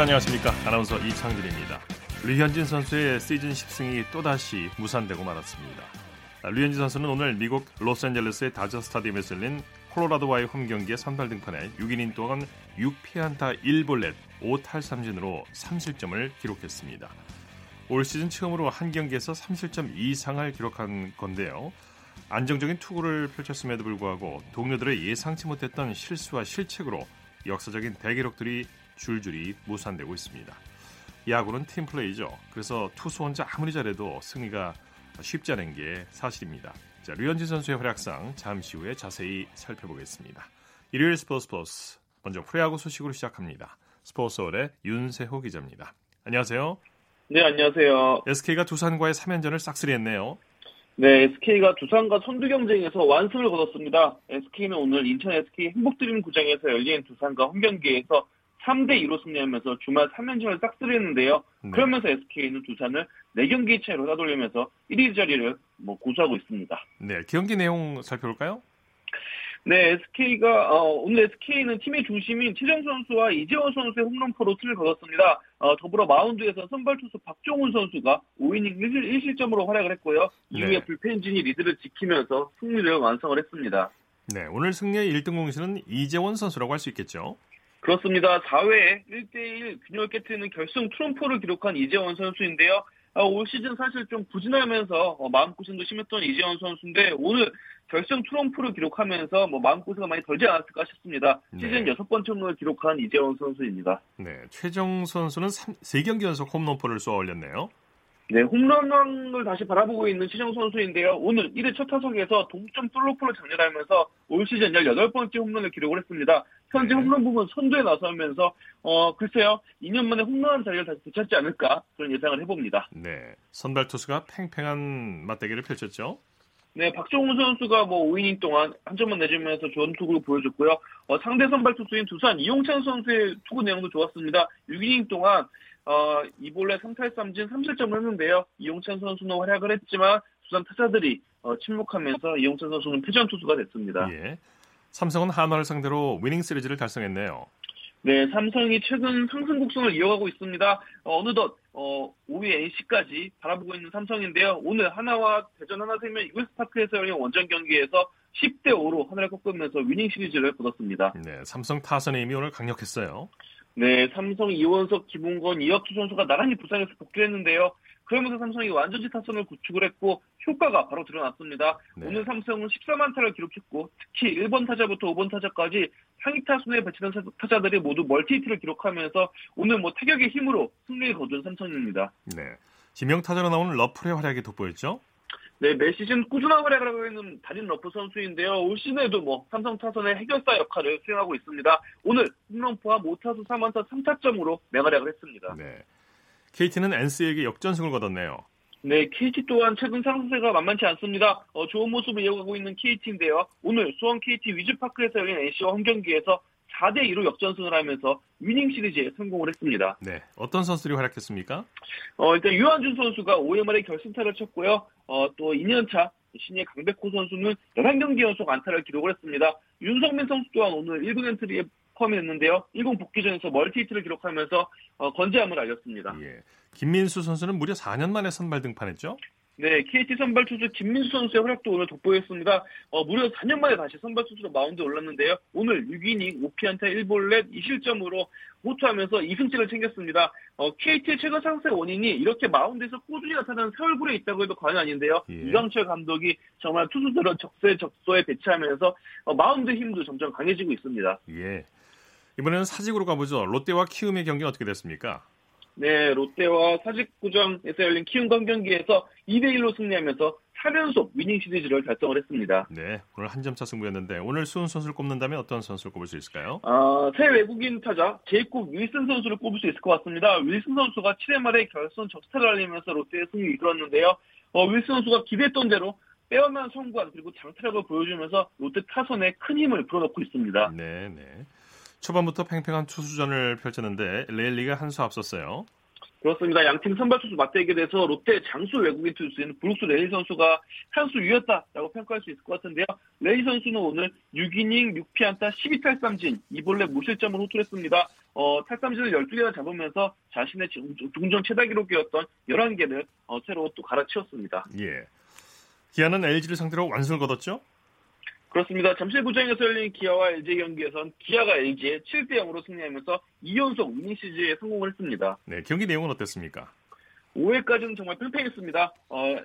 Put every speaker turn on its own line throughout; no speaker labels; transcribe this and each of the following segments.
여러분 안녕하십니까 아나운서 이창진입니다 류현진 선수의 시즌 10승이 또다시 무산되고 말았습니다 류현진 선수는 오늘 미국 로스앤젤레스의 다저 스타디움에서 열린 콜로라도와의 홈 경기에 선발 등판해 6이닝 동안 6피안타 1볼넷 5탈삼진으로 3실점을 기록했습니다. 올 시즌 처음으로 한 경기에서 3실점 이상을 기록한 건데요. 안정적인 투구를 펼쳤음에도 불구하고 동료들의 예상치 못했던 실수와 실책으로 역사적인 대기록들이 줄줄이 무산되고 있습니다. 야구는 팀플레이죠. 그래서 투수 혼자 아무리 잘해도 승리가 쉽지 않은 게 사실입니다. 자, 류현진 선수의 활약상 잠시 후에 자세히 살펴보겠습니다. 일요일 스포츠 스포츠 먼저 프로야구 소식으로 시작합니다. 스포츠홀의 윤세호 기자입니다. 안녕하세요.
네, 안녕하세요.
SK가 두산과의 3연전을 싹쓸이했네요.
네, SK가 두산과 선두 경쟁에서 완승을 거뒀습니다. SK는 오늘 인천 SK 행복드림 구장에서 열린 두산과 홈 경기에서 3대 2로 승리하면서 주말 3연전을 싹쓸이했는데요. 네. 그러면서 SK는 두산을 4경기 차이로 따돌리면서 1위 자리를 뭐 고수하고 있습니다.
네, 경기 내용 살펴볼까요?
네, SK가 어, 오늘 SK는 팀의 중심인 최정 선수와 이재원 선수의 홈런포로 승을 거뒀습니다. 어, 더불어 마운드에서 선발 투수 박종훈 선수가 5이닝 1실, 1실점으로 활약을 했고요. 이후에 네. 불펜진이 리드를 지키면서 승리를 완성을 했습니다.
네, 오늘 승리의 1등 공신은 이재원 선수라고 할 수 있겠죠.
그렇습니다. 4회에 1대1 균형을 깨트리는 결승 트럼프를 기록한 이재원 선수인데요. 아, 올 시즌 사실 좀 부진하면서 어, 마음고생도 심했던 이재원 선수인데 오늘 결승 트럼프를 기록하면서 뭐 마음고생가 많이 덜지 않았을까 싶습니다. 네. 시즌 여섯 번째 홈런을 기록한 이재원 선수입니다.
네, 최정 선수는 3, 3경기 연속 홈런포를 쏘아 올렸네요.
네, 홈런왕을 다시 바라보고 있는 시정 선수인데요. 오늘 1회 첫 타석에서 동점 솔로포를 장렬하면서 올 시즌 18번째 홈런을 기록을 했습니다. 현재 네. 홈런 부분 선두에 나서면서 어 글쎄요 2년 만에 홈런 자리를 다시 되찾지 않을까 그런 예상을 해봅니다.
네, 선발 투수가 팽팽한 맞대결을 펼쳤죠.
네, 박종훈 선수가 뭐 5이닝 동안 한 점만 내주면서 좋은 투구를 보여줬고요. 어, 상대 선발 투수인 두산 이용찬 선수의 투구 내용도 좋았습니다. 6이닝 동안 어, 이볼레 3탈 3진 3실점을 했는데요. 이용찬 선수는 활약을 했지만 두산 타자들이 어, 침묵하면서 이용찬 선수는 패전 투수가 됐습니다.
예. 삼성은 한화를 상대로 위닝 시리즈를 달성했네요.
네, 삼성이 최근 상승 곡선을 이어가고 있습니다. 어, 느덧 어, 5위 NC까지 바라보고 있는 삼성인데요. 오늘 하나와 대전 하나생명 이글스파크에서 열린 원정 경기에서 10대 5로 하나를 꺾으면서 위닝 시리즈를 거뒀습니다.
네, 삼성 타선의 힘이 오늘 강력했어요.
네, 삼성 이원석, 김헌곤, 이학주 선수가 나란히 부상에서 복귀했는데요. 그러면서 삼성이 완전체 타선을 구축을 했고 효과가 바로 드러났습니다. 네. 오늘 삼성은 14안타를 기록했고 특히 1번 타자부터 5번 타자까지 상위 타순에 배치된 타자들이 모두 멀티히트를 기록하면서 오늘 뭐 타격의 힘으로 승리를 거둔 삼성입니다.
네. 지명 타자로 나오는 러프의 활약이 돋보였죠?
네, 매 시즌 꾸준한 활약을 하고 있는 다린 러프 선수인데요. 올 시즌에도 뭐 삼성 타선의 해결사 역할을 수행하고 있습니다. 오늘 홈런포와 모타수 3안타 3타점으로 맹활약을 했습니다.
네. KT는 NC에게 역전승을 거뒀네요.
네, KT 또한 최근 상승세가 만만치 않습니다. 어, 좋은 모습을 이어가고 있는 KT인데요. 오늘 수원 KT 위즈파크에서 열린 NC와 홈 경기에서 4대 2로 역전승을 하면서 위닝 시리즈에 성공을 했습니다.
네, 어떤 선수들이 활약했습니까?
어, 일단 유한준 선수가 5회 말에 결승타를 쳤고요. 어, 또 2년차 신예 강백호 선수는 11경기 연속 안타를 기록을 했습니다. 윤석민 선수 또한 오늘 1군 엔트리에 포함했는데요. 1군 복귀전에서 멀티히트를 기록하면서 어, 건재함을 알렸습니다. 예.
김민수 선수는 무려 4년 만에 선발 등판했죠?
네, KT 선발 투수 김민수 선수의 활약도 오늘 돋보였습니다. 어, 무려 4년 만에 다시 선발 투수로 마운드에 올랐는데요. 오늘 6이닝 5피안타 1볼넷 2실점으로 호투하면서 2승째를 챙겼습니다. 어, KT의 최근 상승의 원인이 이렇게 마운드에서 꾸준히 나타나는 새 얼굴에 있다고 해도 과언이 아닌데요. 예. 이강철 감독이 정말 투수들을 적재적소에 배치하면서 어, 마운드 힘도 점점 강해지고 있습니다.
예. 이번에는 사직으로 가보죠. 롯데와 키움의 경기는 어떻게 됐습니까?
네, 롯데와 사직구장에서 열린 키움과 경기에서 2대1로 승리하면서 4연속 위닝 시리즈를 달성을 했습니다.
네, 오늘 한 점차 승부였는데 오늘 수훈 선수를 꼽는다면 어떤 선수를 꼽을 수 있을까요?
아, 새 외국인 타자 제이콥 윌슨 선수를 꼽을 수 있을 것 같습니다. 윌슨 선수가 7회 말에 결선 적시타를 날리면서 롯데의 승리 이끌었는데요. 어, 윌슨 선수가 기대했던 대로 빼어난 선구안 그리고 장타력을 보여주면서 롯데 타선에 큰 힘을 불어넣고 있습니다.
네, 네. 초반부터 팽팽한 투수전을 펼쳤는데 레일리가 한 수 앞섰어요.
그렇습니다. 양팀 선발 투수 맞대결에서 롯데 장수 외국인 투수인 브룩스 레일리 선수가 한 수 위였다라고 평가할 수 있을 것 같은데요. 레일리 선수는 오늘 6이닝 6피안타 12탈삼진 2볼넷 무실점을 호투했습니다. 어, 탈삼진을 12개나 잡으면서 자신의 중정 최다 기록이었던 11개를 어, 새로 또 갈아치웠습니다.
예. 기아는 LG를 상대로 완승을 거뒀죠?
그렇습니다. 잠실 구장에서 열린 기아와 LG 경기에선 기아가 LG에 7대 0으로 승리하면서 2연속 위닝 시즌에 성공을 했습니다.
네, 경기 내용은 어땠습니까?
5회까지는 정말 팽팽했습니다. 어,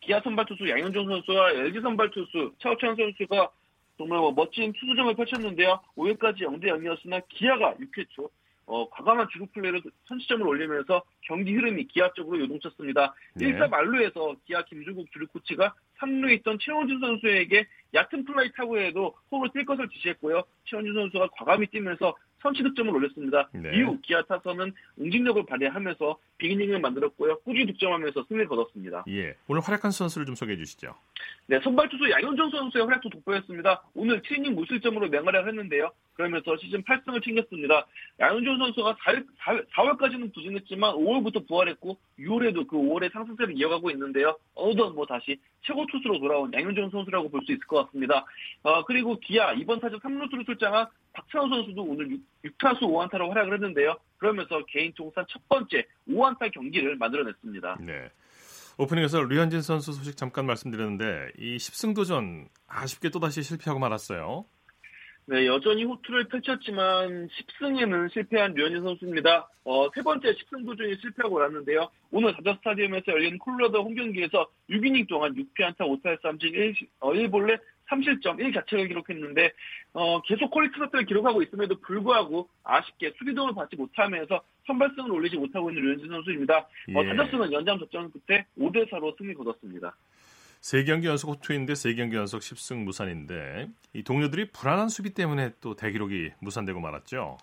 기아 선발 투수 양현종 선수와 LG 선발 투수 차우찬 선수가 정말 뭐 멋진 투수전을 펼쳤는데요. 5회까지 0대 0이었으나 기아가 6회 초 어, 과감한 주루 플레이로 선취점을 올리면서 경기 흐름이 기아 쪽으로 요동쳤습니다. 네. 1사 만루에서 기아 김종국 주루 코치가 3루에 있던 최원준 선수에게 얕은 플라이 타구에도 홈으로 뛸 것을 지시했고요. 최원준 선수가 과감히 뛰면서 선취 득점을 올렸습니다. 네. 이후 기아 타선은 응집력을 발휘하면서 빅이닝을 만들었고요. 꾸준히 득점하면서 승리를 거뒀습니다.
예, 오늘 활약한 선수를 좀 소개해 주시죠.
네, 선발 투수 양현종 선수의 활약도 돋보였습니다. 오늘 7이닝 무실점으로 맹활약을 했는데요. 그러면서 시즌 8승을 챙겼습니다. 양현종 선수가 4월, 4월, 까지는 부진했지만 5월부터 부활했고 6월에도 그 5월의 상승세를 이어가고 있는데요. 어느덧 뭐 다시 최고 투수로 돌아온 양현종 선수라고 볼 수 있을 것 같습니다. 어, 그리고 기아 이번 타자 3루수를 출장한 박찬호 선수도 오늘 6, 타수 5안타로 활약을 했는데요. 그러면서 개인 통산 첫 번째 5안타 경기를 만들어냈습니다.
네. 오프닝에서 류현진 선수 소식 잠깐 말씀드렸는데 이 10승 도전 아쉽게 또다시 실패하고 말았어요.
네, 여전히 호투를 펼쳤지만 10승에는 실패한 류현진 선수입니다. 어, 세 번째 10승 도전이 실패하고 말았는데요. 오늘 다저 스타디움에서 열린 콜로라도 홈경기에서 6이닝 동안 6피안타 5탈삼진 1, 어, 1볼넷 3실점 1자책을 기록했는데 어, 계속 퀄리티 스타트를 기록하고 있음에도 불구하고 아쉽게 수비 도움을 받지 못하면서 선발승을 올리지 못하고 있는 류현진 선수입니다. 어, 예. 어, 다저스는 연장 접전 끝에 5대4로 승리 거뒀습니다.
세 경기 연속 호투인데 세 경기 연속 10승 무산인데 이 동료들이 불안한 수비 때문에 또 대기록이 무산되고 말았죠.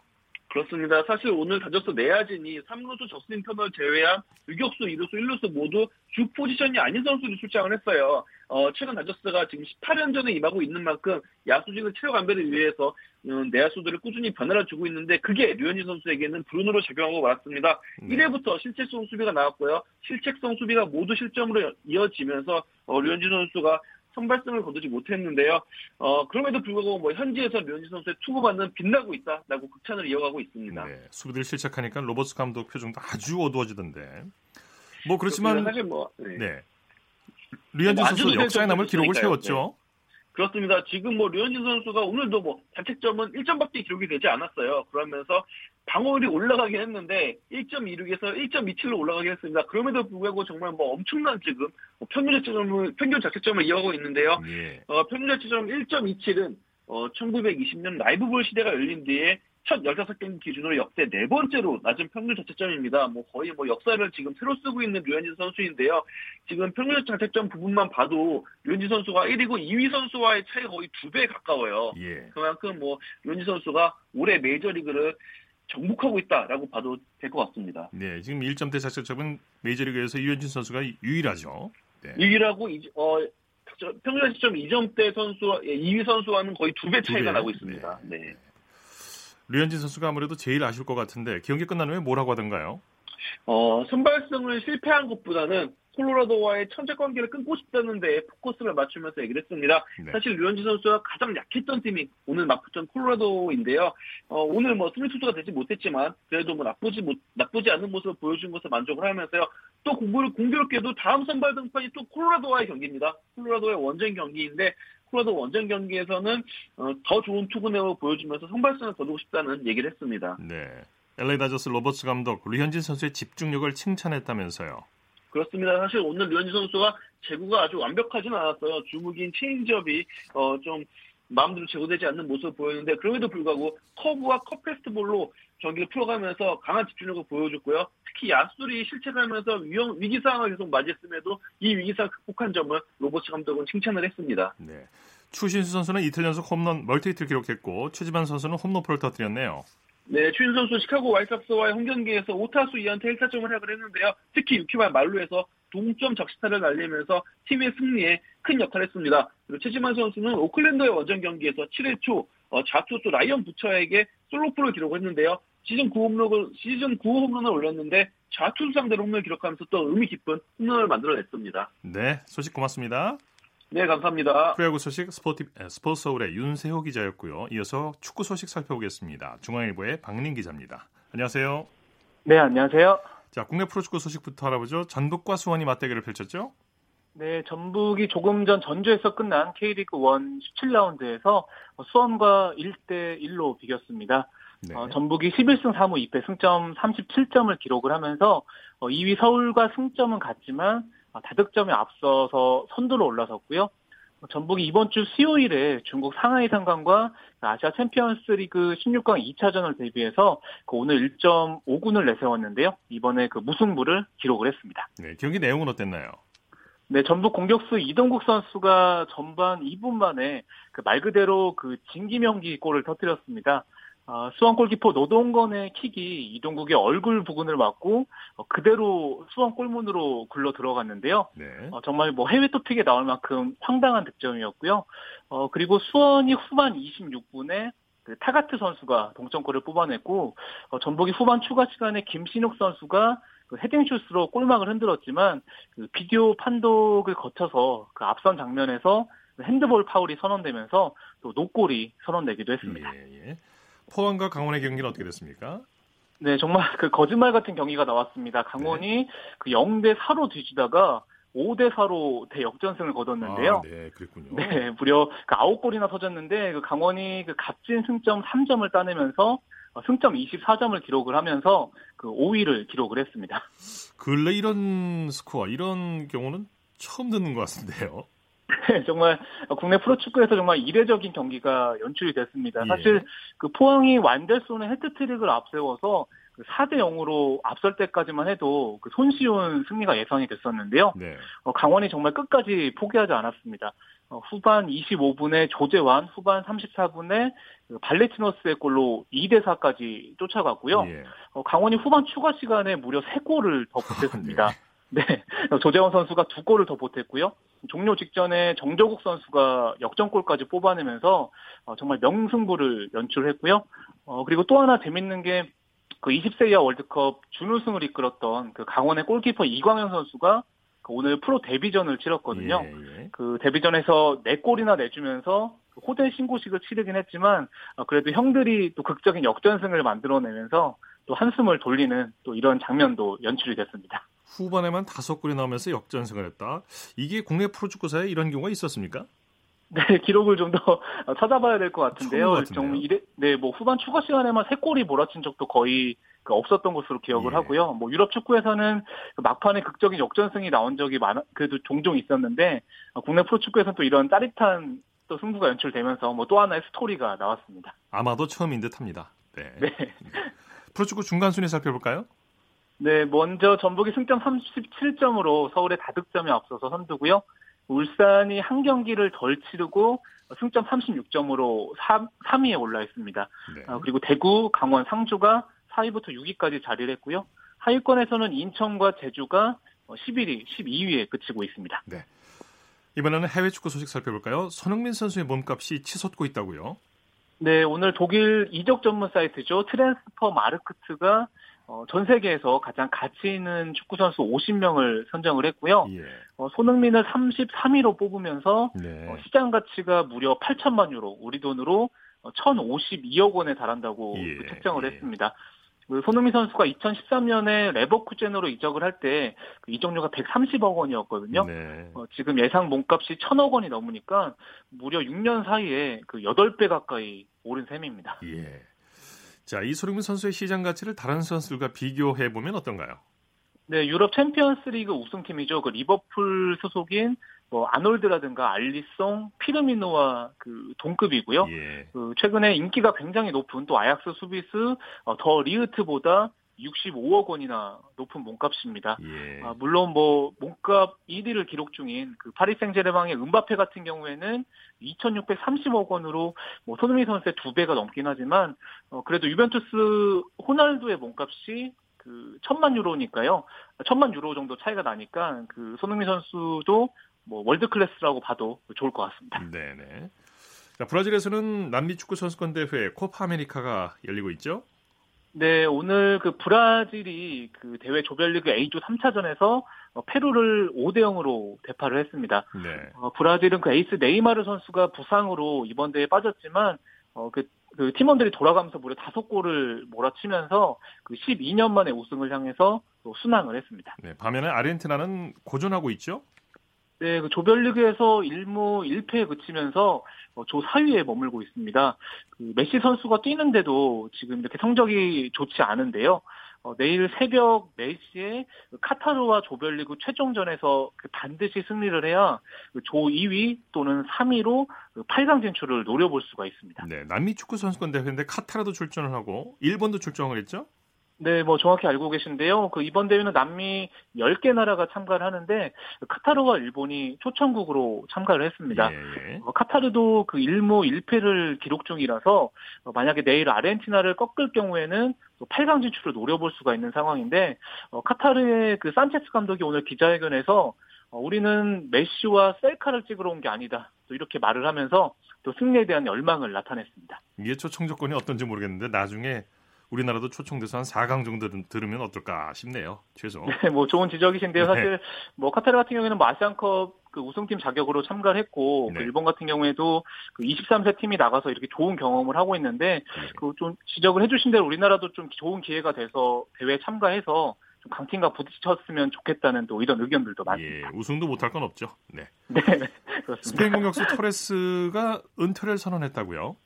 그렇습니다. 사실 오늘 다저스 내야진이 3루수 저스틴 터널 제외한 유격수, 2루수, 1루수 모두 주 포지션이 아닌 선수들이 출장을 했어요. 어, 최근 다저스가 지금 18연전에 임하고 있는 만큼 야수진의 체력 안배를 위해서 음, 내야수들을 꾸준히 변화를 주고 있는데 그게 류현진 선수에게는 불운으로 작용하고 말았습니다. 네. 1회부터 실책성 수비가 나왔고요. 실책성 수비가 모두 실점으로 이어지면서 어, 류현진 선수가 선발승을 거두지 못했는데요. 어, 그럼에도 불구하고 뭐 현지에서 류현진 선수의 투구반은 빛나고 있다라고 극찬을 이어가고 있습니다. 네,
수비들 실책하니까 로버스 감독 표정도 아주 어두워지던데. 뭐 그렇지만
사실 뭐 네. 네.
류현진 뭐 선수 역사에 남을 기록을 세웠죠.
네. 그렇습니다. 지금 뭐 류현진 선수가 오늘도 뭐 자책점은 1점밖에 기록이 되지 않았어요. 그러면서 방어율이 올라가긴 했는데 1.26에서 1.27로 올라가긴 했습니다. 그럼에도 불구하고 정말 뭐 엄청난 지금 뭐 평균 자책점을 평균 자책점을 이어가고 있는데요. 예. 어, 평균 자책점 1.27은 어, 1920년 라이브볼 시대가 열린 뒤에 첫 16경기 기준으로 역대 네 번째로 낮은 평균 자책점입니다. 뭐 거의 뭐 역사를 지금 새로 쓰고 있는 류현진 선수인데요. 지금 평균 자책점 부분만 봐도 류현진 선수가 1위고 2위 선수와의 차이가 거의 두 배 가까워요. 예. 그만큼 뭐 류현진 선수가 올해 메이저리그를 정복하고 있다라고 봐도 될 것 같습니다.
네, 지금 1점대 자책점은 메이저리그에서 유현진 선수가 유일하죠. 네.
유일하고 어, 평균 자책점 2점대 선수와 2위 예, 선수와는 거의 두 배 차이가 나고 있습니다. 네. 네.
류현진 선수가 아무래도 제일 아실 것 같은데 경기 끝난 후에 뭐라고 하던가요?
어, 선발승을 실패한 것보다는 콜로라도와의 천재 관계를 끊고 싶다는 데 포커스를 맞추면서 얘기를 했습니다. 네. 사실 류현진 선수가 가장 약했던 팀이 오늘 맞붙은 콜로라도인데요. 어, 오늘 뭐 승리 투수가 되지 못했지만 그래도 뭐 나쁘지 못, 나쁘지 않은 모습을 보여준 것을 만족을 하면서요. 또 공부를 공교롭게도 다음 선발 등판이 또 콜로라도와의 경기입니다. 콜로라도의 원정 경기인데 콜로라도 원정 경기에서는 어, 더 좋은 투구 내용을 보여주면서 선발승을 거두고 싶다는 얘기를 했습니다.
네. LA 다저스 로버츠 감독 류현진 선수의 집중력을 칭찬했다면서요.
그렇습니다. 사실 오늘 류현진 선수가 제구가 아주 완벽하지는 않았어요. 주무기인 체인지업이 어, 좀 마음대로 제고되지 않는 모습을 보였는데 그럼에도 불구하고 커브와 컵페스트볼로 경기를 풀어가면서 강한 집중력을 보여줬고요. 특히 야수들이 실책하면서 위험, 위기 상황을 계속 맞이했음에도 이 위기 상황 극복한 점을 로버츠 감독은 칭찬을 했습니다.
네. 추신수 선수는 이틀 연속 홈런 멀티히트를 기록했고 최지만 선수는 홈런포를 터뜨렸네요.
네, 추신 선수 시카고 와이삭스와의 홈 경기에서 5타수 2안타 1타점을 활약을 했는데요. 특히 6회말 말루에서 동점 적시타를 날리면서 팀의 승리에 큰 역할을 했습니다. 그리고 최지만 선수는 오클랜드의 원정 경기에서 7회 초 어, 좌투 또 라이언 부처에게 솔로프를 기록했는데요. 시즌 9 홈런을 시즌 9 홈런을 올렸는데 좌투수 상대로 홈런을 기록하면서 또 의미 깊은 홈런을 만들어냈습니다.
네, 소식 고맙습니다.
네, 감사합니다.
프로야구 소식 스포티, 스포츠 서울의 윤세호 기자였고요. 이어서 축구 소식 살펴보겠습니다. 중앙일보의 박민 기자입니다. 안녕하세요.
네, 안녕하세요.
자, 국내 프로축구 소식부터 알아보죠. 전북과 수원이 맞대결을 펼쳤죠?
네, 전북이 조금 전 전주에서 끝난 K리그 1 17라운드에서 수원과 1대 1로 비겼습니다. 네. 어, 전북이 11승 3무 2패 승점 37점을 기록을 하면서 어, 2위 서울과 승점은 같지만 어, 다득점에 앞서서 선두로 올라섰고요. 어, 전북이 이번 주 수요일에 중국 상하이 상강과 아시아 챔피언스 리그 16강 2차전을 대비해서 그 오늘 1.5군을 내세웠는데요. 이번에 그 무승부를 기록을 했습니다.
네, 경기 내용은 어땠나요?
네, 전북 공격수 이동국 선수가 전반 2분 만에 그 말 그대로 그 진기명기 골을 터뜨렸습니다. 어, 수원 골키퍼 노동건의 킥이 이동국의 얼굴 부근을 맞고 어, 그대로 수원 골문으로 굴러 들어갔는데요. 네. 어, 정말 뭐 해외 토픽에 나올 만큼 황당한 득점이었고요. 어, 그리고 수원이 후반 26분에 그 타가트 선수가 동점골을 뽑아냈고 어, 전북이 후반 추가 시간에 김신욱 선수가 그 헤딩슛으로 골망을 흔들었지만 그 비디오 판독을 거쳐서 그 앞선 장면에서 핸드볼 파울이 선언되면서 또 노골이 선언되기도 했습니다. 예, 예.
포항과 강원의 경기는 어떻게 됐습니까?
네, 정말 그 거짓말 같은 경기가 나왔습니다. 강원이 네. 그 0대 4로 뒤지다가 5대 4로 대역전승을 거뒀는데요.
아, 네, 그랬군요.
네, 무려 그 9골이나 터졌는데 그 강원이 그 값진 승점 3점을 따내면서 어, 승점 24점을 기록을 하면서 그 5위를 기록을 했습니다.
근래 이런 스코어, 이런 경우는 처음 듣는 것 같은데요.
네, 정말 국내 프로축구에서 정말 이례적인 경기가 연출이 됐습니다. 예. 사실 그 포항이 완델손의 헤트트릭을 앞세워서 그 4대 0으로 앞설 때까지만 해도 그 손쉬운 승리가 예상이 됐었는데요. 네. 어, 강원이 정말 끝까지 포기하지 않았습니다. 어, 후반 25분에 조재환, 후반 34분에 그 발레티노스의 골로 2대 4까지 쫓아갔고요. 예. 어, 강원이 후반 추가 시간에 무려 3골을 더 보탰습니다. 네. 네. 조재환 선수가 두 골을 더 보탰고요. 종료 직전에 정조국 선수가 역전골까지 뽑아내면서 어, 정말 명승부를 연출했고요. 어, 그리고 또 하나 재밌는 게 그 20세 이하 월드컵 준우승을 이끌었던 그 강원의 골키퍼 이광현 선수가 그 오늘 프로 데뷔전을 치렀거든요. 예, 예. 그 데뷔전에서 4골이나 내주면서 그 호된 신고식을 치르긴 했지만 어, 그래도 형들이 또 극적인 역전승을 만들어내면서 또 한숨을 돌리는 또 이런 장면도 연출이 됐습니다.
후반에만 다섯 골이 나오면서 역전승을 했다. 이게 국내 프로축구사에 이런 경우가 있었습니까?
네, 기록을 좀 더 찾아봐야 될 것 같은데요. 좀 이래, 네, 뭐 후반 추가 시간에만 세 골이 몰아친 적도 거의 그 없었던 것으로 기억을 예. 하고요. 뭐 유럽 축구에서는 그 막판에 극적인 역전승이 나온 적이 많, 그래도 종종 있었는데 국내 프로축구에서는 또 이런 짜릿한 또 승부가 연출되면서 뭐 또 하나의 스토리가 나왔습니다.
아마도 처음인 듯합니다. 네. 네. 프로축구 중간 순위 살펴볼까요?
네, 먼저 전북이 승점 37점으로 서울의 다득점에 앞서서 선두고요. 울산이 한 경기를 덜 치르고 승점 36점으로 3, 3위에 올라 있습니다. 네. 어, 그리고 대구, 강원, 상주가 4위부터 6위까지 자리를 했고요. 하위권에서는 인천과 제주가 11위, 12위에 그치고 있습니다. 네.
이번에는 해외 축구 소식 살펴볼까요? 손흥민 선수의 몸값이 치솟고 있다고요?
네, 오늘 독일 이적 전문 사이트죠. Transfermarkt가 어, 전 세계에서 가장 가치 있는 축구 선수 50명을 선정을 했고요. 예. 어, 손흥민을 33위로 뽑으면서 네. 어, 시장 가치가 무려 8천만 유로, 우리 돈으로 1,052억 원에 달한다고 예. 그 책정을 예. 했습니다. 그 손흥민 선수가 2013년에 레버쿠젠으로 이적을 할때그 이적료가 130억 원이었거든요. 네. 어, 지금 예상 몸값이 1000억 원이 넘으니까 무려 6년 사이에 그 8배 가까이 오른 셈입니다.
예. 자, 이소룡민 선수의 시장 가치를 다른 선수들과 비교해 보면 어떤가요?
네, 유럽 챔피언스리그 우승팀이죠. 그 리버풀 소속인 뭐 아놀드라든가 알리송, 피르미노와 그 동급이고요. 예. 그 최근에 인기가 굉장히 높은 또 아약스 수비스 어, 더 리흐트보다 65억 원이나 높은 몸값입니다. 예. 아, 물론 뭐 몸값 1위를 기록 중인 그 파리 생제르맹의 은바페 같은 경우에는 2,630억 원으로 뭐 손흥민 선수의 두 배가 넘긴 하지만 어, 그래도 유벤투스 호날두의 몸값이 그 천만 유로니까요. 천만 유로 정도 차이가 나니까 그 손흥민 선수도 뭐 world class라고 봐도 좋을 것 같습니다.
네네. 자, 브라질에서는 남미 축구 선수권 대회 코파 아메리카가 열리고 있죠?
네, 오늘 그 브라질이 그 대회 조별리그 A조 3차전에서 어, 페루를 5대 0으로 대파를 했습니다. 네. 어, 브라질은 그 에이스 네이마르 선수가 부상으로 이번 대회에 빠졌지만 어, 그, 그 팀원들이 돌아가면서 무려 다섯 골을 몰아치면서 그 12년 만에 우승을 향해서 또 순항을 했습니다.
네, 반면에 아르헨티나는 고전하고 있죠?
네, 그 조별리그에서 1무 1패에 그치면서 어, 조 4위에 머물고 있습니다. 그 메시 선수가 뛰는데도 지금 이렇게 성적이 좋지 않은데요. 어, 내일 새벽 4시에 그 카타르와 조별리그 최종전에서 그 반드시 승리를 해야 그조 2위 또는 3위로 8강 그 진출을 노려볼 수가 있습니다.
네, 남미 축구 선수권 대회인데 카타르도 출전을 하고 일본도 출전을 했죠?
네, 뭐 정확히 알고 계신데요. 그 이번 대회는 남미 10개 나라가 참가를 하는데 카타르와 일본이 초청국으로 참가를 했습니다. 예, 예. 어, 카타르도 그 1무 1패를 기록 중이라서 어, 만약에 내일 아르헨티나를 꺾을 경우에는 또 8강 진출을 노려볼 수가 있는 상황인데 어, 카타르의 그 산체스 감독이 오늘 기자회견에서 어, 우리는 메시와 셀카를 찍으러 온 게 아니다. 또 이렇게 말을 하면서 또 승리에 대한 열망을 나타냈습니다.
이게 초청 조건이 어떤지 모르겠는데 나중에 우리나라도 초청돼서 한 4강 정도 들으면 어떨까 싶네요. 최소.
네, 뭐 좋은 지적이신데요. 네. 사실 뭐 카타르 같은 경우에는 뭐 아시안컵 그 우승팀 자격으로 참가를 했고 그 네. 그 일본 같은 경우에도 그 23세 팀이 나가서 이렇게 좋은 경험을 하고 있는데 네. 그좀 지적을 해주신 대로 우리나라도 좀 좋은 기회가 돼서 대회에 참가해서 좀 강팀과 부딪혔으면 좋겠다는 또 이런 의견들도 많습니다.
예, 우승도 못할 건 없죠. 네. 네, 그렇습니다. 스페인 공격수 토레스가 은퇴를 선언했다고요?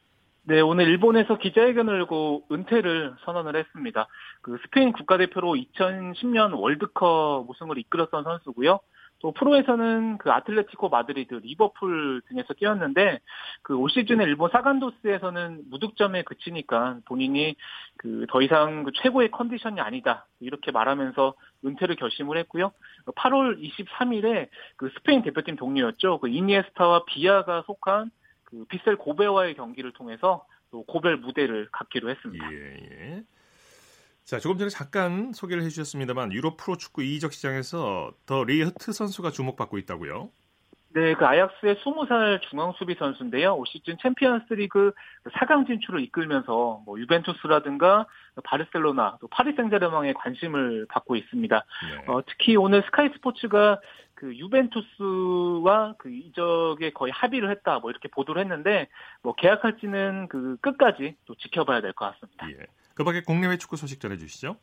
네, 오늘 일본에서 기자회견을 열고 은퇴를 선언을 했습니다. 그 스페인 국가대표로 2010년 월드컵 우승을 이끌었던 선수고요. 또 프로에서는 그 아틀레티코 마드리드, 리버풀 등에서 뛰었는데 그 올 시즌에 일본 사간도스에서는 무득점에 그치니까 본인이 그 더 이상 그 최고의 컨디션이 아니다 이렇게 말하면서 은퇴를 결심을 했고요. 8월 23일에 그 스페인 대표팀 동료였죠. 그 이니에스타와 비아가 속한 그 빗셀 고베와의 경기를 통해서 또 고별 무대를 갖기로 했습니다. 예, 예.
자, 조금 전에 잠깐 소개를 해주셨습니다만 유럽 프로 축구 이적 시장에서 더 리흐트 선수가 주목받고 있다고요?
네, 그 아약스의 20살 중앙 수비 선수인데요. 올 시즌 챔피언스리그 4강 진출을 이끌면서 뭐 유벤투스라든가 바르셀로나 또 파리 생제르맹의 관심을 받고 있습니다. 네. 어, 특히 오늘 스카이 스포츠가 그 유벤투스와 그 이적에 거의 합의를 했다 뭐 이렇게 보도를 했는데 뭐 계약할지는 그 끝까지 또 지켜봐야 될 것 같습니다. 예.
그밖에 국내외 축구 소식 전해주시죠.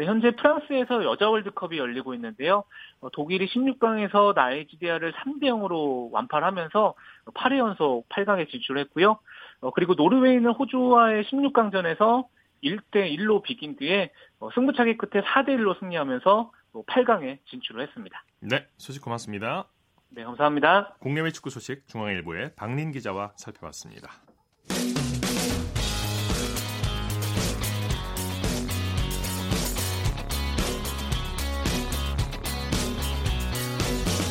네, 현재 프랑스에서 여자 월드컵이 열리고 있는데요. 어, 독일이 16강에서 나이지리아를 3대 0으로 완파하면서 8회 연속 8강에 진출했고요. 어, 그리고 노르웨이는 호주와의 16강전에서 1대 1로 비긴 뒤에 어, 승부차기 끝에 4대 1로 승리하면서 8강에 진출을 했습니다.
네, 소식 고맙습니다.
네, 감사합니다.
국내외 축구 소식 중앙일보의 박린 기자와 살펴봤습니다.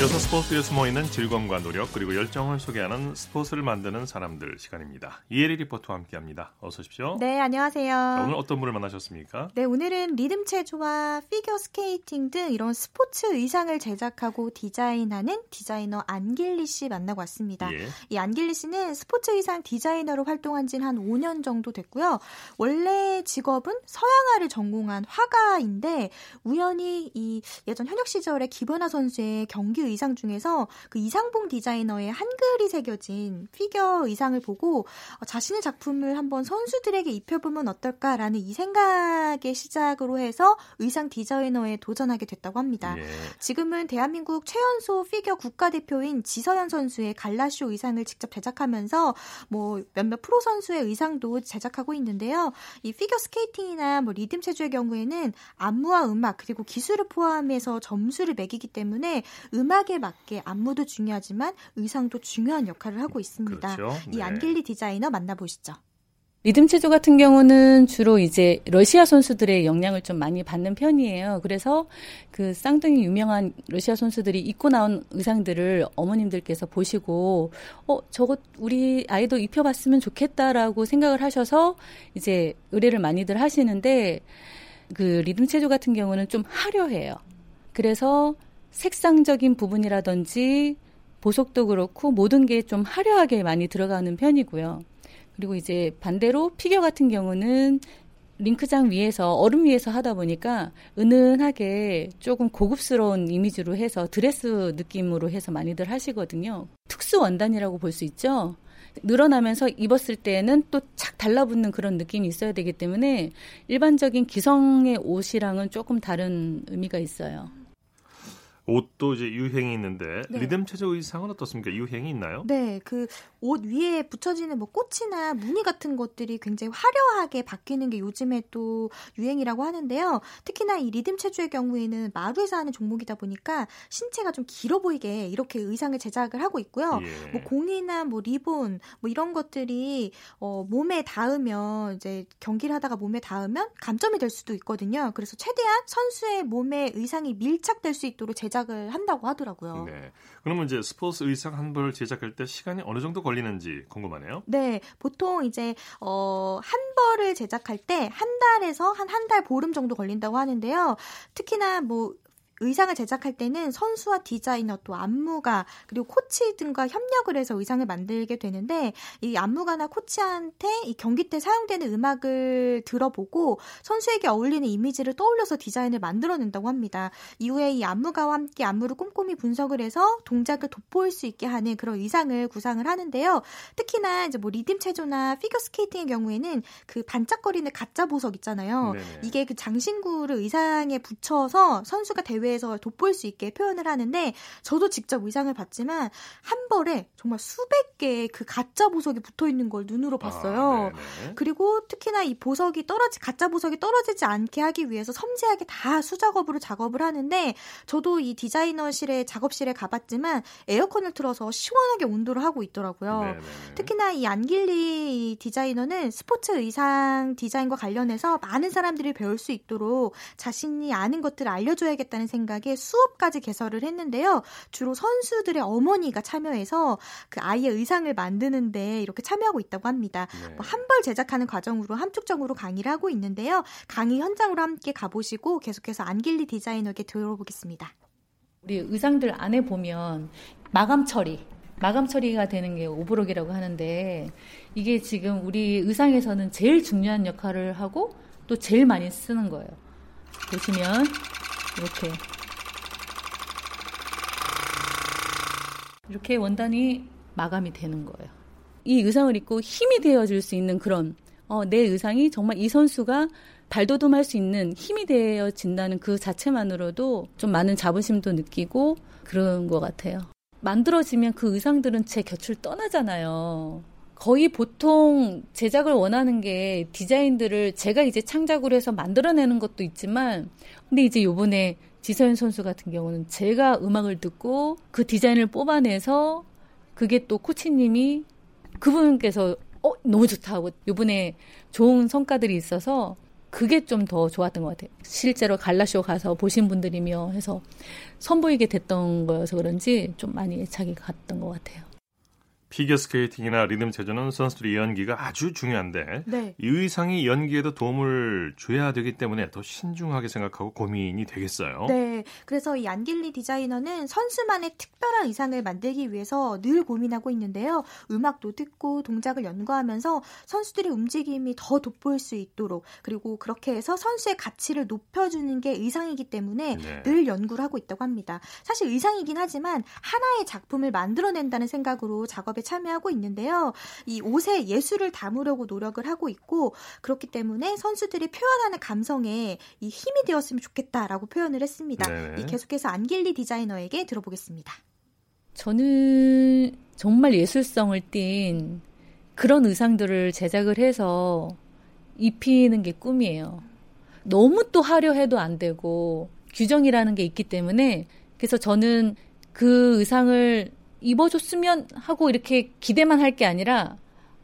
여섯 스포츠에 숨어있는 즐거움과 노력 그리고 열정을 소개하는 스포츠를 만드는 사람들 시간입니다. 이혜리 리포터와 함께합니다. 어서 오십시오.
네, 안녕하세요.
자, 오늘 어떤 분을 만나셨습니까?
네, 오늘은 리듬 체조와 피겨 스케이팅 등 이런 스포츠 의상을 제작하고 디자인하는 디자이너 안길리 씨 만나고 왔습니다. 예. 이 안길리 씨는 스포츠 의상 디자이너로 활동한 지는 한 5년 정도 됐고요. 원래 직업은 서양화를 전공한 화가인데 우연히 이 예전 현역 시절에 기버나 선수의 경기 의상 중에서 그 이상봉 디자이너의 한글이 새겨진 피겨 의상을 보고 어, 자신의 작품을 한번 선수들에게 입혀보면 어떨까라는 이 생각의 시작으로 해서 의상 디자이너에 도전하게 됐다고 합니다. 예. 지금은 대한민국 최연소 피겨 국가대표인 지서연 선수의 갈라쇼 의상을 직접 제작하면서 뭐 몇몇 프로 선수의 의상도 제작하고 있는데요. 이 피겨 스케이팅이나 뭐 리듬 체조의 경우에는 안무와 음악 그리고 기술을 포함해서 점수를 매기기 때문에 음악 음악에 맞게 안무도 중요하지만 의상도 중요한 역할을 하고 있습니다. 그렇죠. 네. 이 안길리 디자이너 만나보시죠.
리듬 체조 같은 경우는 주로 이제 러시아 선수들의 영향을 좀 많이 받는 편이에요. 그래서 그 쌍둥이 유명한 러시아 선수들이 입고 나온 의상들을 어머님들께서 보시고 어 저것 우리 아이도 입혀봤으면 좋겠다라고 생각을 하셔서 이제 의뢰를 많이들 하시는데 그 리듬 체조 같은 경우는 좀 화려해요. 그래서 색상적인 부분이라든지 보석도 그렇고 모든 게 좀 화려하게 많이 들어가는 편이고요. 그리고 이제 반대로 피겨 같은 경우는 링크장 위에서 얼음 위에서 하다 보니까 은은하게 조금 고급스러운 이미지로 해서 드레스 느낌으로 해서 많이들 하시거든요. 특수 원단이라고 볼 수 있죠. 늘어나면서 입었을 때는 또 착 달라붙는 그런 느낌이 있어야 되기 때문에 일반적인 기성의 옷이랑은 조금 다른 의미가 있어요.
옷도 이제 유행이 있는데 네. 리듬 체조 의상은 어떻습니까? 유행이 있나요?
네, 그 옷 위에 붙여지는 뭐 꽃이나 무늬 같은 것들이 굉장히 화려하게 바뀌는 게 요즘에 또 유행이라고 하는데요. 특히나 이 리듬 체조의 경우에는 마루에서 하는 종목이다 보니까 신체가 좀 길어 보이게 이렇게 의상을 제작을 하고 있고요. 예. 뭐 공이나 뭐 리본 뭐 이런 것들이 어 몸에 닿으면 이제 경기를 하다가 몸에 닿으면 감점이 될 수도 있거든요. 그래서 최대한 선수의 몸에 의상이 밀착될 수 있도록 제작 제작을 한다고 하더라고요.
네. 그러면 이제 스포츠 의상 한 벌 제작할 때 시간이 어느 정도 걸리 는지 궁금하네요.
네. 보통 이제 어, 한 벌을 제작할 때 한 달에서 한 한 달 보름 정도 걸린다고 하는데요. 특히나 뭐 의상을 제작할 때는 선수와 디자이너 또 안무가 그리고 코치 등과 협력을 해서 의상을 만들게 되는데 이 안무가나 코치한테 이 경기 때 사용되는 음악을 들어보고 선수에게 어울리는 이미지를 떠올려서 디자인을 만들어낸다고 합니다. 이후에 이 안무가와 함께 안무를 꼼꼼히 분석을 해서 동작을 돋보일 수 있게 하는 그런 의상을 구상을 하는데요. 특히나 이제 뭐 리듬 체조나 피겨 스케이팅의 경우에는 그 반짝거리는 가짜 보석 있잖아요. 네네. 이게 그 장신구를 의상에 붙여서 선수가 대회 대해서 돋보일 수 있게 표현을 하는데 저도 직접 의상을 봤지만 한 벌에 정말 수백 개의 그 가짜 보석이 붙어 있는 걸 눈으로 봤어요. 아, 그리고 특히나 이 보석이 떨어지 가짜 보석이 떨어지지 않게 하기 위해서 섬세하게 다 수작업으로 작업을 하는데 저도 이 디자이너실의 작업실에 가봤지만 에어컨을 틀어서 시원하게 온도를 하고 있더라고요. 네네. 특히나 이 안길리 디자이너는 스포츠 의상 디자인과 관련해서 많은 사람들이 배울 수 있도록 자신이 아는 것들을 알려줘야겠다는 생각에 수업까지 개설을 했는데요. 주로 선수들의 어머니가 참여해서 그 아이의 의상을 만드는데 이렇게 참여하고 있다고 합니다. 네. 뭐 한벌 제작하는 과정으로 함축적으로 강의를 하고 있는데요. 강의 현장으로 함께 가보시고 계속해서 안길리 디자이너에게 들어보겠습니다.
우리 의상들 안에 보면 마감 처리, 마감 처리가 되는 게 오브록이라고 하는데 이게 지금 우리 의상에서는 제일 중요한 역할을 하고 또 제일 많이 쓰는 거예요. 보시면 이렇게 이렇게 원단이 마감이 되는 거예요. 이 의상을 입고 힘이 되어줄 수 있는 그런 어, 내 의상이 정말 이 선수가 발돋움할 수 있는 힘이 되어진다는 그 자체만으로도 좀 많은 자부심도 느끼고 그런 것 같아요. 만들어지면 그 의상들은 제 곁을 떠나잖아요. 거의 보통 제작을 원하는 게 디자인들을 제가 이제 창작으로 해서 만들어내는 것도 있지만, 근데 이제 요번에 지서연 선수 같은 경우는 제가 음악을 듣고 그 디자인을 뽑아내서 그게 또 코치님이 그분께서 어 너무 좋다 고 요번에 좋은 성과들이 있어서 그게 좀 더 좋았던 것 같아요. 실제로 갈라쇼 가서 보신 분들이며 해서 선보이게 됐던 거여서 그런지 좀 많이 애착이 갔던 것 같아요.
피겨스케이팅이나 리듬 체조는 선수들의 연기가 아주 중요한데 네. 이 의상이 연기에도 도움을 줘야 되기 때문에 더 신중하게 생각하고 고민이 되겠어요.
네, 그래서 이 안길리 디자이너는 선수만의 특별한 의상을 만들기 위해서 늘 고민하고 있는데요. 음악도 듣고 동작을 연구하면서 선수들의 움직임이 더 돋보일 수 있도록 그리고 그렇게 해서 선수의 가치를 높여주는 게 의상이기 때문에 네. 늘 연구를 하고 있다고 합니다. 사실 의상이긴 하지만 하나의 작품을 만들어낸다는 생각으로 작업에 참여하고 있는데요. 이 옷에 예술을 담으려고 노력을 하고 있고 그렇기 때문에 선수들이 표현하는 감성에 이 힘이 되었으면 좋겠다라고 표현을 했습니다. 네. 이 계속해서 안길리 디자이너에게 들어보겠습니다.
저는 정말 예술성을 띤 그런 의상들을 제작을 해서 입히는 게 꿈이에요. 너무 또 화려해도 안 되고 규정이라는 게 있기 때문에 그래서 저는 그 의상을 입어줬으면 하고 이렇게 기대만 할 게 아니라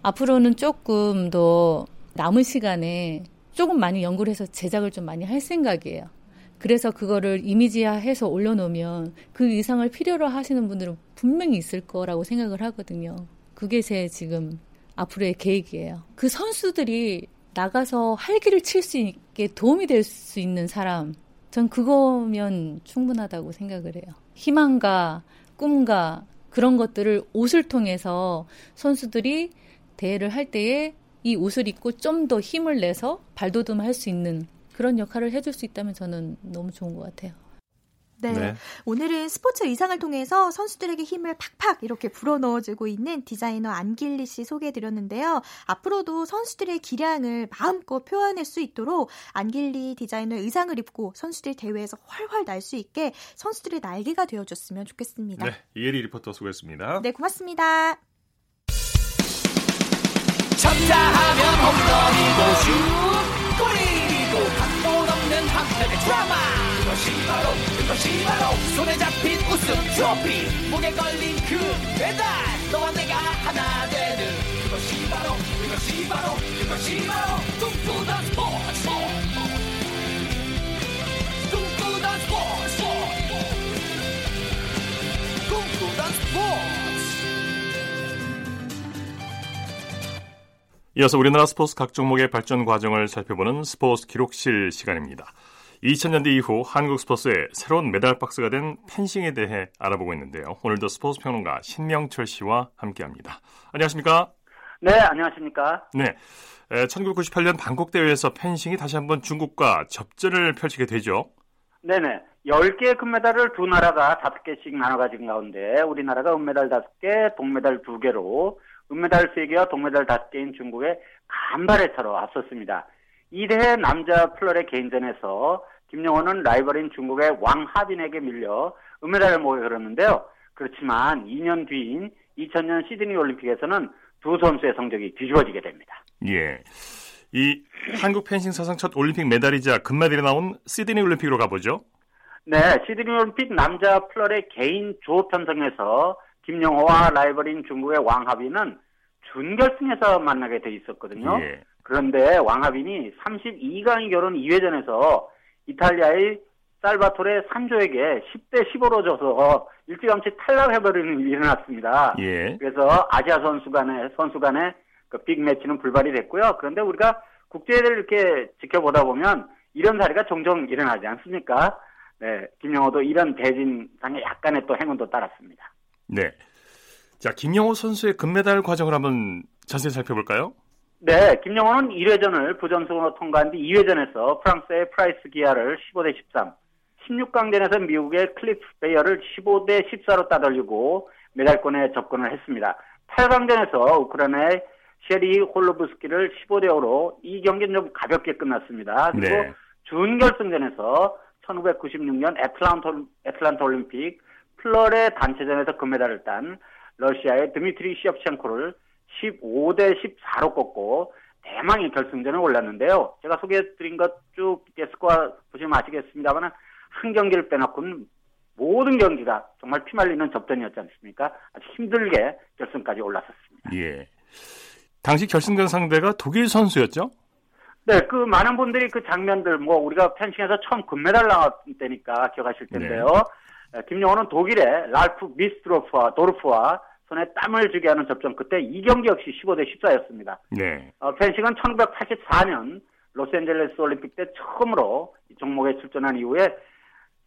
앞으로는 조금 더 남은 시간에 조금 많이 연구를 해서 제작을 좀 많이 할 생각이에요. 그래서 그거를 이미지화해서 올려놓으면 그 이상을 필요로 하시는 분들은 분명히 있을 거라고 생각을 하거든요. 그게 제 지금 앞으로의 계획이에요. 그 선수들이 나가서 활기를 칠 수 있게 도움이 될 수 있는 사람, 전 그거면 충분하다고 생각을 해요. 희망과 꿈과 그런 것들을 옷을 통해서 선수들이 대회를 할 때에 이 옷을 입고 좀 더 힘을 내서 발돋움할 수 있는 그런 역할을 해줄 수 있다면 저는 너무 좋은 것 같아요.
네. 네. 오늘은 스포츠 의상을 통해서 선수들에게 힘을 팍팍 이렇게 불어넣어주고 있는 디자이너 안길리 씨 소개해드렸는데요. 앞으로도 선수들의 기량을 마음껏 표현할 수 있도록 안길리 디자이너 의상을 입고 선수들 대회에서 활활 날 수 있게 선수들의 날개가 되어줬으면 좋겠습니다.
네. 이혜리 리포터 수고했습니다.
네, 고맙습니다.
쳤다 하면 홈런이고 슛 골이고 각본 없는 한편의 드라마 그것이 바로 그것이 바로. 손에 잡힌 우승 트로피. 목에 걸린 그 배달. 너와 내가 하나 되는 그것이 바로 그것이 바로 그것이 바로. 꿈꾸던 스포츠. 꿈꾸던 스포츠. 꿈꾸던 스포츠.
이어서 우리나라 스포츠 각 종목의 발전 과정을 살펴보는 스포츠 기록실 시간입니다. 2000년대 이후 한국 스포츠의 새로운 메달 박스가 된 펜싱에 대해 알아보고 있는데요. 오늘도 스포츠 평론가 신명철 씨와 함께합니다. 안녕하십니까?
네, 안녕하십니까?
네. 1998년 방콕 대회에서 펜싱이 다시 한번 중국과 접전을 펼치게 되죠.
네네. 10개의 금메달을 두 나라가 5개씩 나눠 가진 가운데 우리나라가 은메달 5개, 동메달 2개로 은메달 3개와 동메달 5개인 중국에 간발의 차로 앞섰습니다. 2대 남자 플러의 개인전에서 김영호는 라이벌인 중국의 왕하빈에게 밀려 은메달을 목에 걸었는데요. 그렇지만 2년 뒤인 2000년 시드니 올림픽에서는 두 선수의 성적이 뒤집어지게 됩니다.
예. 이 한국 펜싱 사상 첫 올림픽 메달이자 금메달이 나온 시드니 올림픽으로 가보죠.
네, 시드니 올림픽 남자 플러의 개인 조 편성에서 김영호와 라이벌인 중국의 왕하빈은 준결승에서 만나게 돼 있었거든요. 예. 그런데 왕하빈이 32강의 결혼 2회전에서 이탈리아의 살바토레 산조에게 10대 15로 져서 일찌감치 탈락해버리는 일이 일어났습니다. 예. 그래서 아시아 선수 간의 선수 간의 그 빅매치는 불발이 됐고요. 그런데 우리가 국제대를 이렇게 지켜보다 보면 이런 사례가 종종 일어나지 않습니까? 네, 김영호도 이런 대진상에 약간의 또 행운도 따랐습니다.
네. 자, 김영호 선수의 금메달 과정을 한번 자세히 살펴볼까요?
네, 김영호는 1회전을 부전승으로 통과한 뒤 2회전에서 프랑스의 프라이스 기아를 15대 13, 16강전에서 미국의 클리프 베이어를 15대 14로 따돌리고 메달권에 접근을 했습니다. 8강전에서 우크라이나의 셰리 홀로브스키를 15대 5로 이 경기는 좀 가볍게 끝났습니다. 그리고 네. 준결승전에서 1996년 애틀란타, 애틀란타 올림픽 플뢰레 단체전에서 금메달을 딴 러시아의 드미트리 셰브첸코를 15대 14로 꺾고 대망의 결승전에 올랐는데요. 제가 소개해드린 것 쭉 스코어 보시면 아시겠습니다만 한 경기를 빼놓고는 모든 경기가 정말 피말리는 접전이었지 않습니까? 아주 힘들게 결승까지 올랐었습니다.
예. 당시 결승전 상대가 독일 선수였죠?
네, 그 많은 분들이 그 장면들 뭐 우리가 펜싱에서 처음 금메달 나왔을 때니까 기억하실 텐데요. 네. 김영호는 독일의 랄프 미스트로프와 도르프와 손에 땀을 쥐게 하는 접전 그때 이 경기 역시 15대 14였습니다. 네. 어, 펜싱은 1984년 로스앤젤레스 올림픽 때 처음으로 이 종목에 출전한 이후에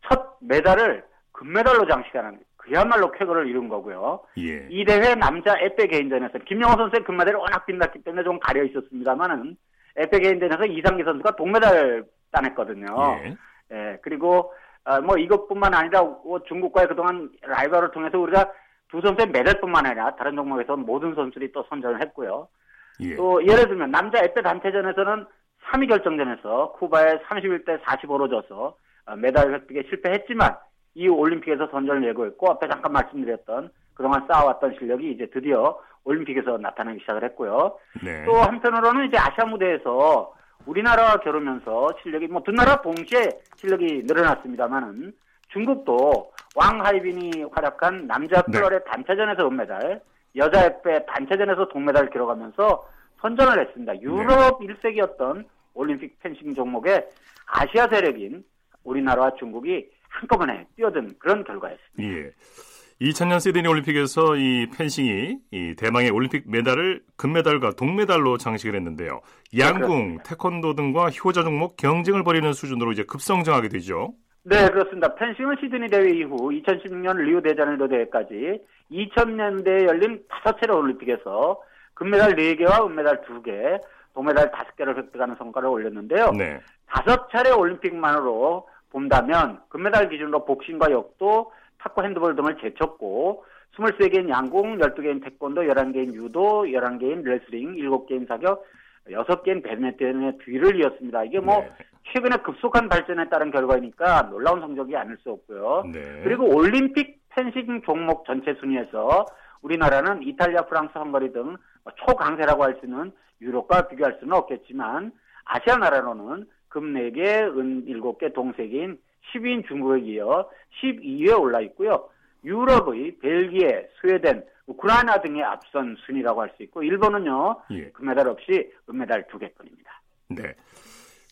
첫 메달을 금메달로 장식하는 그야말로 쾌거를 이룬 거고요. 예. 이 대회 남자 에페 개인전에서 김영호 선수의 금메달이 워낙 빛났기 때문에 좀 가려 있었습니다만은 에페 개인전에서 이상기 선수가 동메달 따냈거든요. 예. 예 그리고 어, 뭐 이것뿐만 아니라 뭐 중국과의 그동안 라이벌을 통해서 우리가 두 선수의 메달뿐만 아니라 다른 종목에서 모든 선수들이 또 선전을 했고요. 예. 또 예를 들면 남자 에페 단체전에서는 3위 결정전에서 쿠바에 31대 45로 져서 어, 메달 획득에 실패했지만 이 올림픽에서 선전을 예고했고 앞에 잠깐 말씀드렸던 그동안 쌓아왔던 실력이 이제 드디어 올림픽에서 나타나기 시작을 했고요. 네. 또 한편으로는 이제 아시아 무대에서 우리나라와 겨루면서 실력이 뭐 두 나라 동시에 실력이 늘어났습니다만은 중국도 왕하이빈이 활약한 남자 플러의 네. 단체전에서 은메달, 여자 에페 단체전에서 동메달을 기록하면서 선전을 했습니다. 유럽 네. 1세기였던 올림픽 펜싱 종목에 아시아 세력인 우리나라와 중국이 한꺼번에 뛰어든 그런 결과였습니다. 예.
2000년 시드니 올림픽에서 이 펜싱이 이 대망의 올림픽 메달을 금메달과 동메달로 장식을 했는데요. 양궁, 네, 태권도 등과 효자 종목 경쟁을 벌이는 수준으로 이제 급성장하게 되죠.
네, 그렇습니다. 펜싱은 시드니 대회 이후 2016년 리우데자네이루 대회까지 2000년대에 열린 다섯 차례 올림픽에서 금메달 4개와 은메달 2개, 동메달 5개를 획득하는 성과를 올렸는데요. 네. 다섯 차례 올림픽만으로 본다면 금메달 기준으로 복싱과 역도, 탁구, 핸드볼 등을 제쳤고 23개인 양궁, 12개인 태권도, 11개인 유도, 11개인 레슬링, 7개인 사격, 6개인 배드민턴의 뒤를 이었습니다. 이게 뭐 네. 최근에 급속한 발전에 따른 결과이니까 놀라운 성적이 아닐 수 없고요. 네. 그리고 올림픽 펜싱 종목 전체 순위에서 우리나라는 이탈리아, 프랑스, 헝가리 등 초강세라고 할 수 있는 유럽과 비교할 수는 없겠지만 아시아 나라로는 금 4개, 은 7개, 동 3개인 10위인 중국에 이어 12위에 올라 있고요. 유럽의 벨기에, 스웨덴, 우크라이나 등의 앞선 순위라고 할 수 있고 일본은요. 예. 금메달 없이 은메달 2개뿐입니다.
네.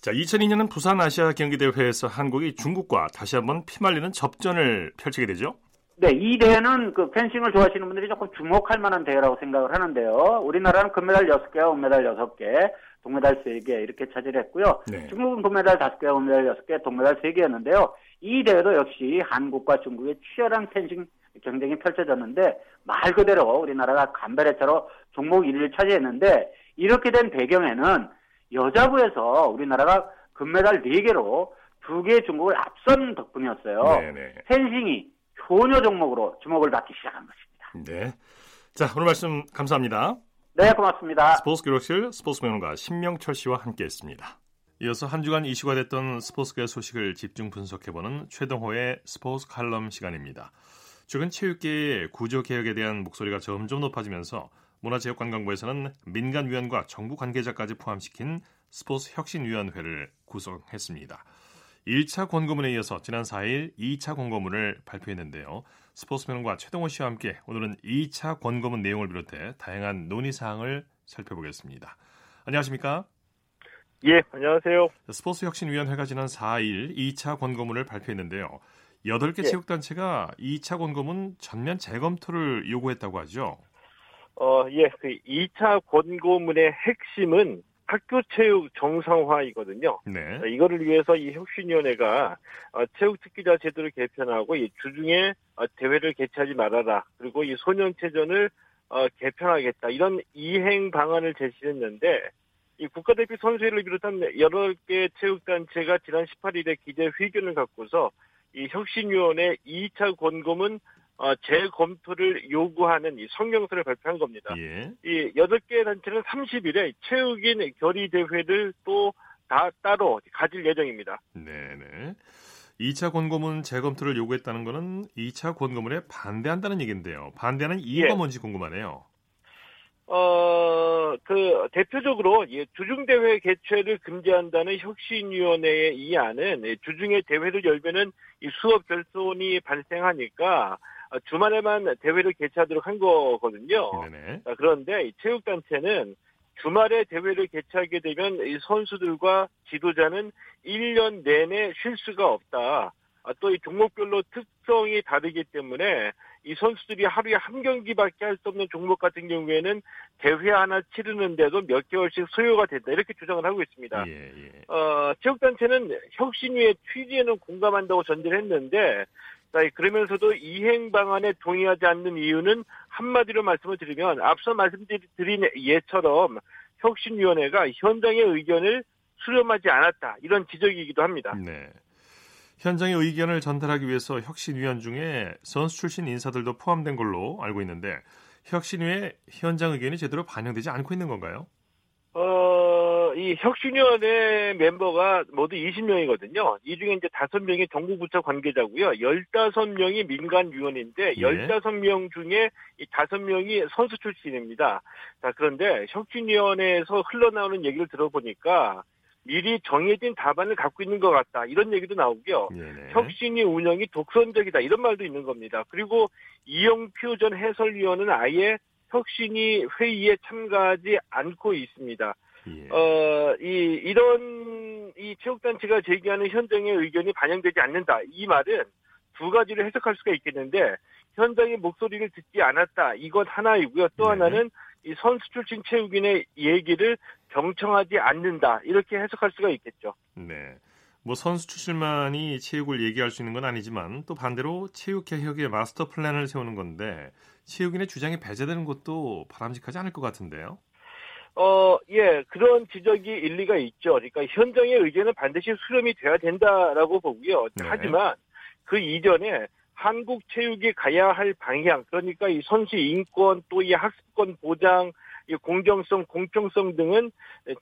자, 2002년은 부산 아시아 경기대회에서 한국이 중국과 다시 한번 피말리는 접전을 펼치게 되죠.
네, 이 대회는 그 펜싱을 좋아하시는 분들이 조금 주목할 만한 대회라고 생각을 하는데요. 우리나라는 금메달 6개와 은메달 6개, 동메달 3개 이렇게 차지했고요. 네. 중국은 금메달 5개와 은메달 6개, 동메달 3개였는데요. 이 대회도 역시 한국과 중국의 치열한 펜싱 경쟁이 펼쳐졌는데 말 그대로 우리나라가 간발의 차로 종목 1위를 차지했는데 이렇게 된 배경에는 여자부에서 우리나라가 금메달 4개로 2개 중국을 앞선 덕분이었어요. 네네. 펜싱이 효녀 종목으로 주목을 받기 시작한 것입니다.
네. 자, 오늘 말씀 감사합니다.
네, 고맙습니다.
스포츠 기록실 스포츠 명가 신명철 씨와 함께했습니다. 이어서 한 주간 이슈가 됐던 스포츠계 소식을 집중 분석해보는 최동호의 스포츠 칼럼 시간입니다. 최근 체육계의 구조 개혁에 대한 목소리가 점점 높아지면서 문화체육관광부에서는 민간위원과 정부 관계자까지 포함시킨 스포츠 혁신위원회를 구성했습니다. 1차 권고문에 이어서 지난 4일 2차 권고문을 발표했는데요. 스포츠평론가 최동호 씨와 함께 오늘은 2차 권고문 내용을 비롯해 다양한 논의 사항을 살펴보겠습니다. 안녕하십니까?
예, 안녕하세요.
스포츠 혁신위원회가 지난 4일 2차 권고문을 발표했는데요. 8개 예. 체육단체가 2차 권고문 전면 재검토를 요구했다고 하죠.
어, 예, 그 2차 권고문의 핵심은 학교 체육 정상화이거든요. 네. 이거를 위해서 이 혁신위원회가 어, 체육 특기자 제도를 개편하고 이 주중에 어, 대회를 개최하지 말아라. 그리고 이 소년체전을 어, 개편하겠다. 이런 이행 방안을 제시했는데 이 국가대표 선수회를 비롯한 여러 개 체육단체가 지난 18일에 기재 회견을 갖고서 이 혁신위원회 2차 권고문 어, 재검토를 요구하는 이 성명서를 발표한 겁니다. 예. 이 8개 단체는 30일에 체육인 결의 대회를 또 다 따로 가질 예정입니다.
네네. 2차 권고문 재검토를 요구했다는 것은 2차 권고문에 반대한다는 얘기인데요. 반대하는 이유가 예. 뭔지 궁금하네요.
어, 그, 대표적으로, 주중대회 개최를 금지한다는 혁신위원회의 이 안은 주중에 대회를 열면은 이 수업 결손이 발생하니까 어, 주말에만 대회를 개최하도록 한 거거든요. 네네. 그런데 체육단체는 주말에 대회를 개최하게 되면 이 선수들과 지도자는 1년 내내 쉴 수가 없다. 아, 또이 종목별로 특성이 다르기 때문에 이 선수들이 하루에 한 경기밖에 할 수 없는 종목 같은 경우에는 대회 하나 치르는데도 몇 개월씩 소요가 된다 이렇게 주장을 하고 있습니다. 예, 예. 어, 체육단체는 혁신위의 취지에는 공감한다고 전제를 했는데 그러면서도 이행 방안에 동의하지 않는 이유는 한마디로 말씀을 드리면 앞서 말씀드린 예처럼 혁신위원회가 현장의 의견을 수렴하지 않았다 이런 지적이기도 합니다. 네.
현장의 의견을 전달하기 위해서 혁신위원 중에 선수 출신 인사들도 포함된 걸로 알고 있는데 혁신위의 현장 의견이 제대로 반영되지 않고 있는 건가요?
어, 이 혁신위원회 멤버가 모두 20명이거든요. 이 중에 이제 5명이 정부부처 관계자고요. 15명이 민간위원인데 예. 15명 중에 이 5명이 선수 출신입니다. 자, 그런데 혁신위원회에서 흘러나오는 얘기를 들어보니까 미리 정해진 답안을 갖고 있는 것 같다. 이런 얘기도 나오고요. 네네. 혁신이 운영이 독선적이다. 이런 말도 있는 겁니다. 그리고 이영표 전 해설위원은 아예 혁신이 회의에 참가하지 않고 있습니다. 예. 어, 이, 이런, 이 체육단체가 제기하는 현장의 의견이 반영되지 않는다. 이 말은 두 가지를 해석할 수가 있겠는데 현장의 목소리를 듣지 않았다. 이것 하나이고요. 또 네. 하나는 이 선수 출신 체육인의 얘기를 경청하지 않는다. 이렇게 해석할 수가 있겠죠.
네. 뭐 선수 출신만이 체육을 얘기할 수 있는 건 아니지만 또 반대로 체육 개혁의 마스터 플랜을 세우는 건데 체육인의 주장이 배제되는 것도 바람직하지 않을 것 같은데요.
어, 예, 그런 지적이 일리가 있죠. 그러니까 현장의 의견은 반드시 수렴이 돼야 된다라고 보고요. 네. 하지만 그 이전에 한국 체육이 가야 할 방향, 그러니까 이 선수 인권 또 이 학습권 보장, 이 공정성, 공평성 등은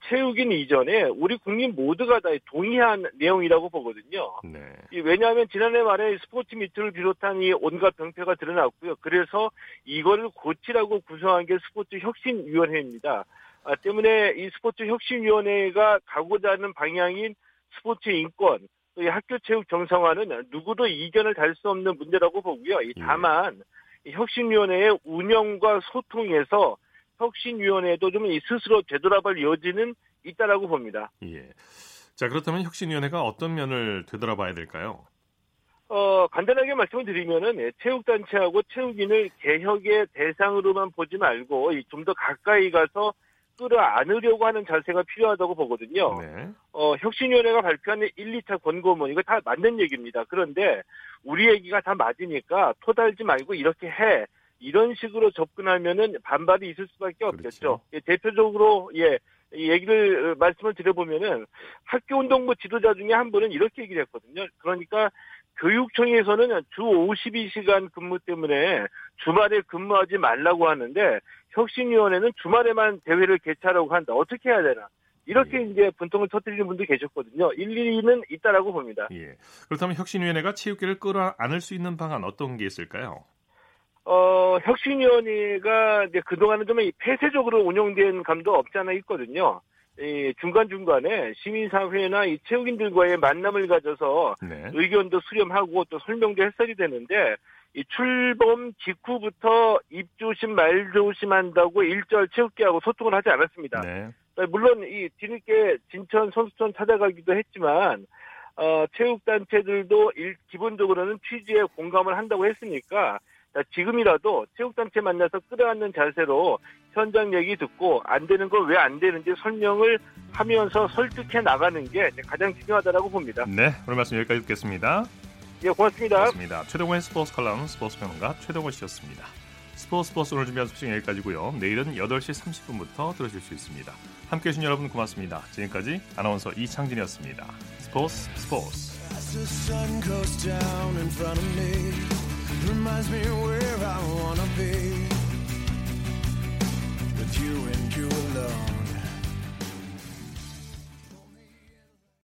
체육인 이전에 우리 국민 모두가 다 동의한 내용이라고 보거든요. 네. 왜냐하면 지난해 말에 스포츠 미트를 비롯한 이 온갖 병폐가 드러났고요. 그래서 이거를 고치라고 구성한 게 스포츠 혁신위원회입니다. 아, 때문에 이 스포츠 혁신위원회가 가고자 하는 방향인 스포츠 인권, 또 이 학교 체육 정상화는 누구도 이견을 달 수 없는 문제라고 보고요. 예. 다만 혁신위원회의 운영과 소통에서 혁신위원회도 좀 스스로 되돌아볼 여지는 있다라고 봅니다.
예. 자 그렇다면 혁신위원회가 어떤 면을 되돌아봐야 될까요?
어, 간단하게 말씀을 드리면은, 예, 체육단체하고 체육인을 개혁의 대상으로만 보지 말고, 좀 더 가까이 가서 끌어안으려고 하는 자세가 필요하다고 보거든요. 네. 어, 혁신위원회가 발표한 1, 2차 권고문, 이거 다 맞는 얘기입니다. 그런데 우리 얘기가 다 맞으니까 토달지 말고 이렇게 해. 이런 식으로 접근하면은 반발이 있을 수밖에 없겠죠. 그렇죠. 예, 대표적으로 예 얘기를 어, 말씀을 드려보면은 학교 운동부 지도자 중에 한 분은 이렇게 얘기를 했거든요. 그러니까 교육청에서는 주 52시간 근무 때문에 주말에 근무하지 말라고 하는데 혁신위원회는 주말에만 대회를 개최하라고 한다. 어떻게 해야 되나? 이렇게 예. 이제 분통을 터뜨리는 분도 계셨거든요. 일리는 있다라고 봅니다.
예. 그렇다면 혁신위원회가 체육계를 끌어안을 수 있는 방안 어떤 게 있을까요?
어, 혁신위원회가 이제 그동안은 좀 폐쇄적으로 운영된 감도 없지 않아 있거든요. 이 중간중간에 시민사회나 이 체육인들과의 만남을 가져서 네. 의견도 수렴하고 또 설명도 했어야 되는데 이 출범 직후부터 입조심 말조심한다고 일절 체육계하고 소통을 하지 않았습니다. 네. 물론 이 뒤늦게 진천 선수촌 찾아가기도 했지만 어, 체육단체들도 일, 기본적으로는 취지에 공감을 한다고 했으니까 지금이라도 체육단체 만나서 끌어안는 자세로 현장 얘기 듣고 안 되는 거왜안 되는지 설명을 하면서 설득해 나가는 게 가장 중요하다고 봅니다.
네, 오늘 말씀 여기까지 듣겠습니다.
예, 고맙습니다.
고맙습니다. 최동호의 스포츠 칼럼 스포츠 평론가 최동호 씨였습니다. 스포츠 스포츠 오늘 준비한 소식 여기까지고요. 내일은 8시 30분부터 들으실 수 있습니다. 함께해 주신 여러분 고맙습니다. 지금까지 아나운서 이창진이었습니다. 스포츠 스포츠 reminds me where I wanna be with you and you alone.